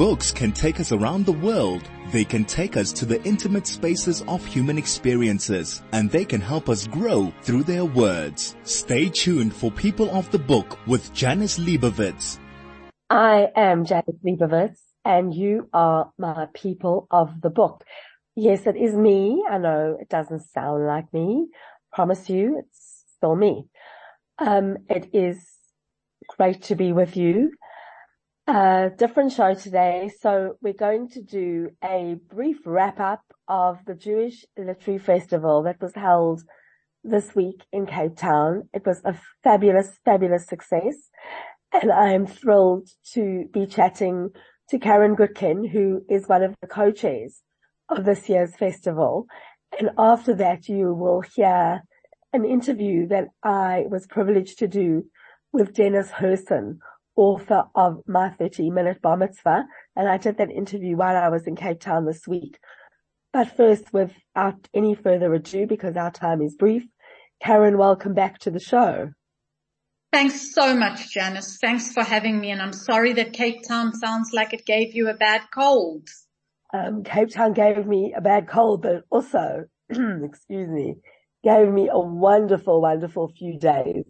Books can take us around the world. They can take us to the intimate spaces of human experiences and they can help us grow through their words. Stay tuned for People of the Book with Janice Liebowitz. I am Janice Liebowitz and you are my people of the book. Yes, it is me. I know it doesn't sound like me. Promise you it's still me. Um, it is great to be with you. A different show today. So we're going to do a brief wrap up of the Jewish Literary Festival that was held this week in Cape Town. It was a fabulous, fabulous success. And I am thrilled to be chatting to Caryn Gootkin, who is one of the co-chairs of this year's festival. And after that, you will hear an interview that I was privileged to do with Dennis Herson, author of My 30 Minute Bar Mitzvah. And I did that interview while I was in Cape Town this week. But first, without any further ado, because our time is brief, Caryn, welcome back to the show. Thanks so much, Janice. Thanks for having me. And I'm sorry that Cape Town sounds like it gave you a bad cold. Um, Cape Town gave me a bad cold, but also, excuse me, gave me a wonderful, wonderful few days.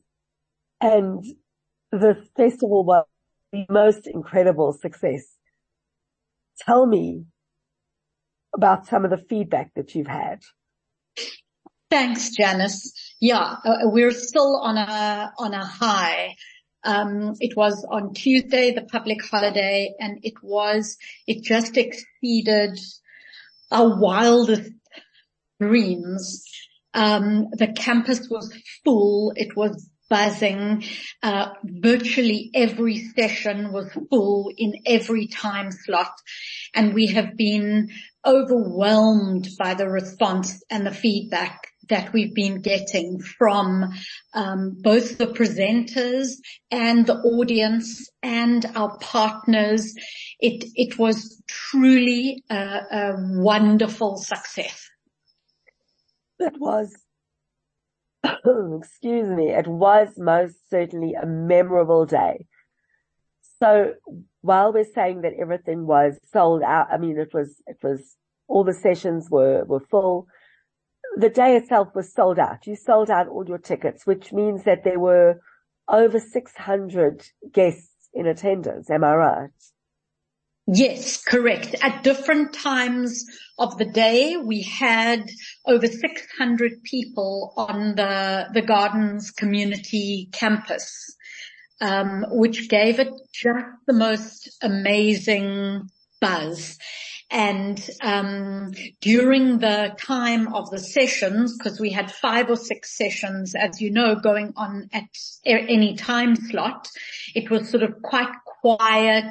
And the festival was the most incredible success. Tell me about some of the feedback that you've had. Thanks, Janice. Yeah, uh, we're still on a, on a high. Um, it was on Tuesday, the public holiday, and it was, it just exceeded our wildest dreams. Um, the campus was full. It was buzzing. Uh, virtually every session was full in every time slot. And we have been overwhelmed by the response and the feedback that we've been getting from um, both the presenters and the audience and our partners. It it was truly a, a wonderful success. It was, excuse me, it was most certainly a memorable day. So while we're saying that everything was sold out, I mean, it was, it was, all the sessions were, were full the day itself was sold out. You sold out all your tickets, which means that there were over 600 guests in attendance. Am I right? Yes, correct. At different times of the day, we had over 600 people on the, the gardens community campus, um, which gave it just the most amazing buzz. And um, during the time of the sessions, because we had five or six sessions, as you know, going on at any time slot, it was sort of quite quiet.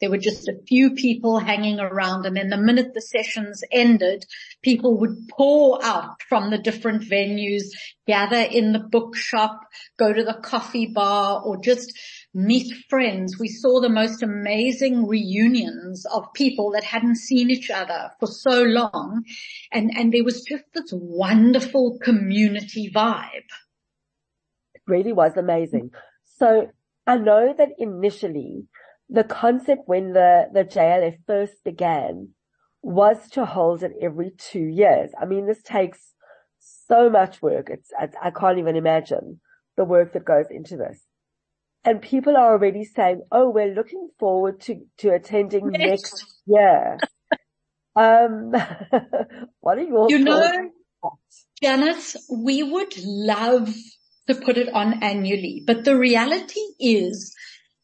There were just a few people hanging around and then the minute the sessions ended, people would pour out from the different venues, gather in the bookshop, go to the coffee bar or just meet friends. We saw the most amazing reunions of people that hadn't seen each other for so long. And, and there was just this wonderful community vibe. It really was amazing. So I know that initially the concept when the, the JLF first began was to hold it every two years. I mean, this takes so much work. It's, I, I can't even imagine the work that goes into this and people are already saying, "Oh, we're looking forward to to attending yes. next year." um, what are your you know, Janice? We would love to put it on annually, but the reality is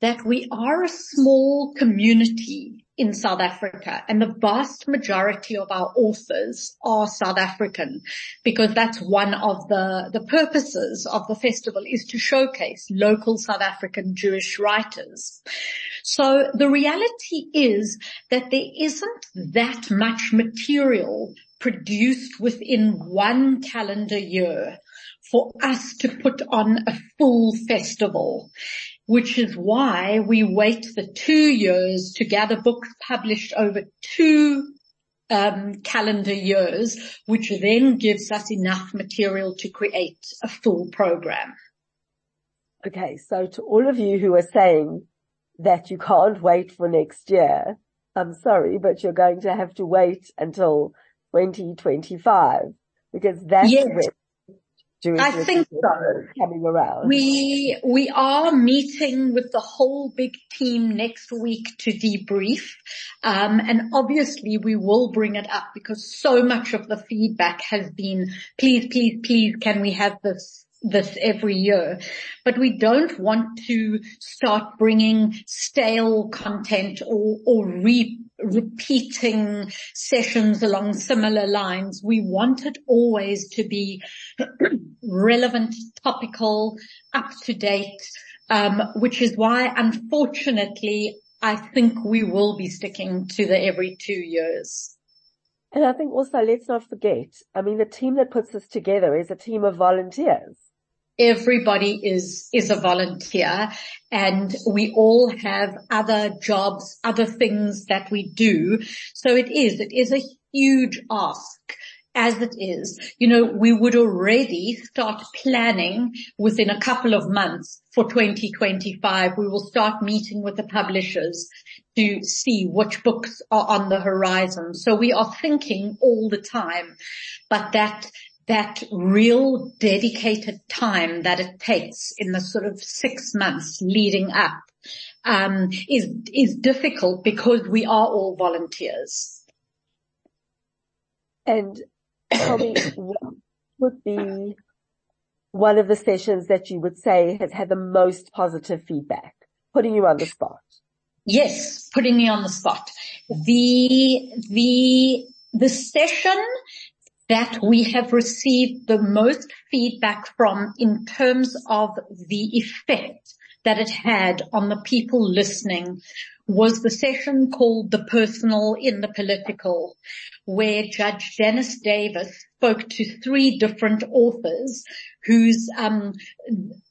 that we are a small community in South Africa and the vast majority of our authors are South African because that's one of the, the purposes of the festival is to showcase local South African Jewish writers. So the reality is that there isn't that much material produced within one calendar year for us to put on a full festival which is why we wait the two years to gather books published over two um, calendar years, which then gives us enough material to create a full program. Okay, so to all of you who are saying that you can't wait for next year, I'm sorry, but you're going to have to wait until 2025 because that's Yes. when Jewish I think so. coming around. We, we are meeting with the whole big team next week to debrief. Um, and obviously we will bring it up because so much of the feedback has been, please, please, please, can we have this, this every year? But we don't want to start bringing stale content or, or re, repeating sessions along similar lines. We want it always to be relevant, topical, up to date, um, which is why unfortunately I think we will be sticking to the every two years. And I think also let's not forget, I mean, the team that puts this together is a team of volunteers. Everybody is, is a volunteer and we all have other jobs, other things that we do. So it is, it is a huge ask as it is. You know, we would already start planning within a couple of months for 2025. We will start meeting with the publishers to see which books are on the horizon. So we are thinking all the time, but that that real dedicated time that it takes in the sort of six months leading up um, is is difficult because we are all volunteers. And tell me what would be one of the sessions that you would say has had the most positive feedback, putting you on the spot. Yes, putting me on the spot. The the the session that we have received the most feedback from in terms of the effect that it had on the people listening was the session called The Personal in the Political, where Judge Dennis Davis spoke to three different authors whose um,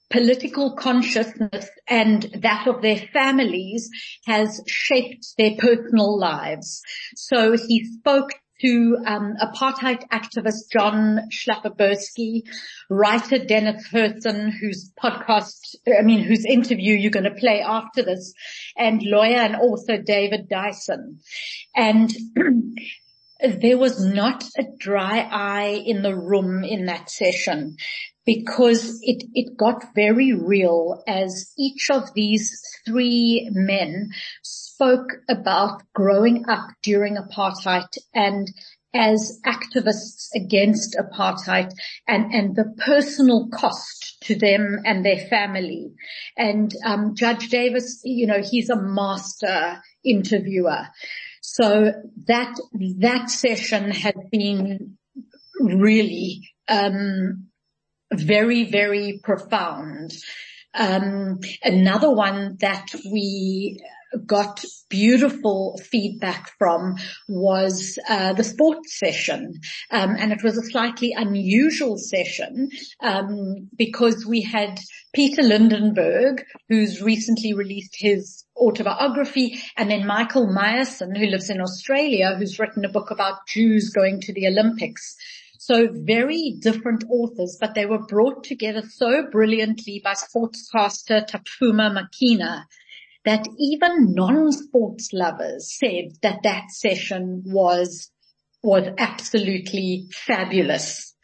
political consciousness and that of their families has shaped their personal lives. So he spoke to um, apartheid activist John Schlapobersky, writer Dennis Herson, whose podcast, I mean, whose interview you're going to play after this, and lawyer and author David Dyson. And there was not a dry eye in the room in that session because it, it got very real as each of these three men spoke about growing up during apartheid and as activists against apartheid and, and the personal cost to them and their family. And um, Judge Davis, you know, he's a master interviewer. So that, that session has been really, um, very, very profound. Um, another one that we got beautiful feedback from was uh, the sports session, um, and it was a slightly unusual session um, because we had Peter Lindenberg, who's recently released his autobiography, and then Michael Myerson, who lives in Australia, who's written a book about Jews going to the Olympics. So very different authors, but they were brought together so brilliantly by sportscaster Tapuma Makina that even non-sports lovers said that that session was, was absolutely fabulous.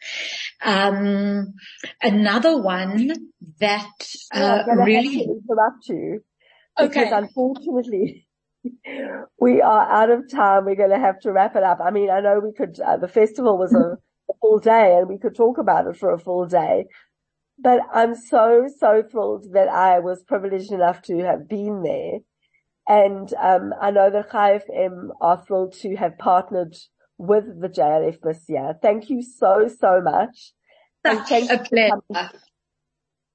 Um, another one that, uh, I'm gonna really, to interrupt you because okay. unfortunately we are out of time. We're going to have to wrap it up. I mean, I know we could, uh, the festival was a, a full day and we could talk about it for a full day, but I'm so, so thrilled that I was privileged enough to have been there. And, um, I know that Chai FM are thrilled to have partnered with the JLF this year. Thank you so, so much. And such thank a you for pleasure. coming,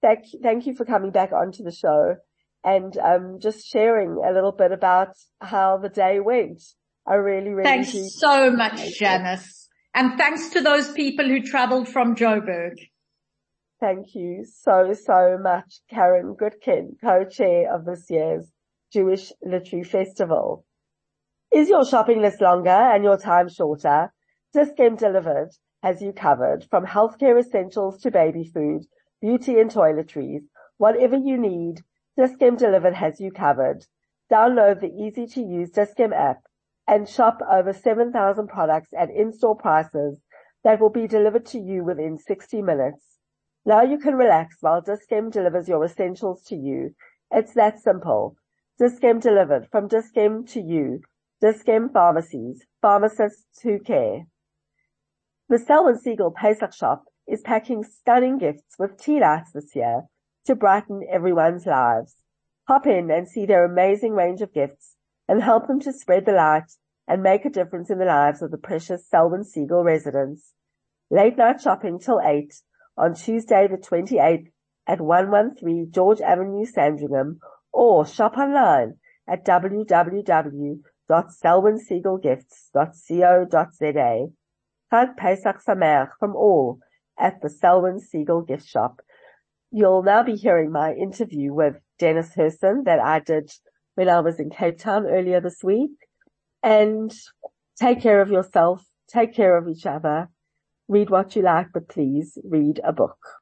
thank, thank you for coming back onto the show and, um, just sharing a little bit about how the day went. I really, really Thanks so much. Janice. And thanks to those people who traveled from Joburg. Thank you so, so much, Caryn Gootkin, co-chair of this year's Jewish Literary Festival. Is your shopping list longer and your time shorter? Dis-Chem Delivered has you covered from healthcare essentials to baby food, beauty and toiletries. Whatever you need, Dis-Chem Delivered has you covered. Download the easy to use Dis-Chem app and shop over 7,000 products at in-store prices that will be delivered to you within 60 minutes. Now you can relax while Dis-Chem delivers your essentials to you. It's that simple. Dis-Chem delivered from Dis-Chem to you. Dis-Chem pharmacies, pharmacists who care. The Selwyn Segal Pesach shop is packing stunning gifts with tea lights this year to brighten everyone's lives. Hop in and see their amazing range of gifts and help them to spread the light and make a difference in the lives of the precious Selwyn Segal residents. Late night shopping till 8 on Tuesday the 28th at 113 George Avenue, Sandringham, or shop online at www.selwynsiegelgifts.co.za. Chag Pesach Sameach from all at the Selwyn Segal gift shop. You'll now be hearing my interview with Dennis Herson that I did when I was in Cape Town earlier this week. And take care of yourself, take care of each other, read what you like, but please read a book.